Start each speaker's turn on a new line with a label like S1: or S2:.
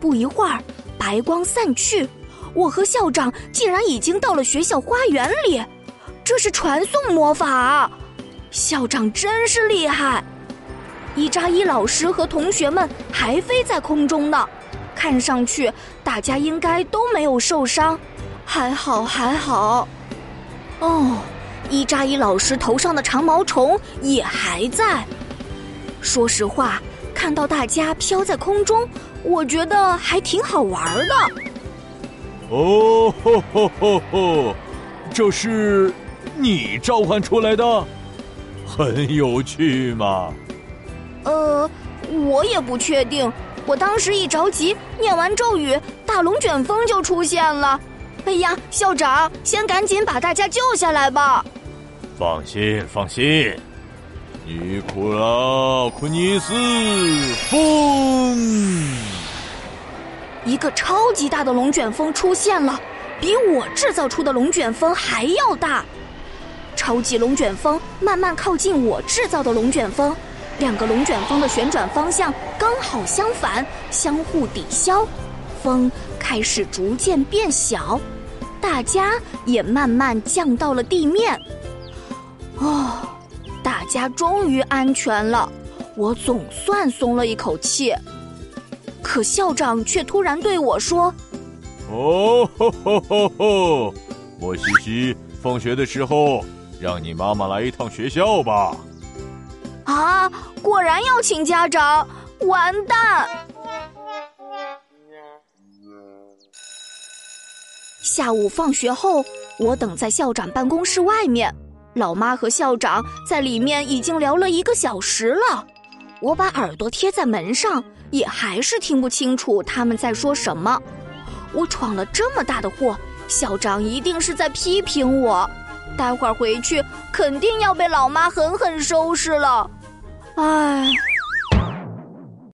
S1: 不一会儿，白光散去，我和校长竟然已经到了学校花园里。这是传送魔法，校长真是厉害。伊扎伊老师和同学们还飞在空中呢，看上去大家应该都没有受伤，还好还好。哦，伊扎伊老师头上的长毛虫也还在。说实话，看到大家飘在空中，我觉得还挺好玩的。
S2: 哦吼吼吼吼，这是你召唤出来的，很有趣嘛。
S1: 呃，我也不确定。我当时一着急，念完咒语，大龙卷风就出现了。哎呀，校长，先赶紧把大家救下来吧！
S2: 放心，放心。尼古拉库尼斯，风！
S1: 一个超级大的龙卷风出现了，比我制造出的龙卷风还要大。超级龙卷风慢慢靠近我制造的龙卷风。两个龙卷风的旋转方向刚好相反，相互抵消，风开始逐渐变小，大家也慢慢降到了地面。哦，家终于安全了，我总算松了一口气。可校长却突然对我说：“
S2: 哦吼吼吼吼，莫西西，放学的时候让你妈妈来一趟学校吧。”
S1: 啊！果然要请家长，完蛋！下午放学后，我等在校长办公室外面，老妈和校长在里面已经聊了一个小时了。我把耳朵贴在门上，也还是听不清楚他们在说什么。我闯了这么大的祸，校长一定是在批评我。待会儿回去肯定要被老妈狠狠收拾了。唉。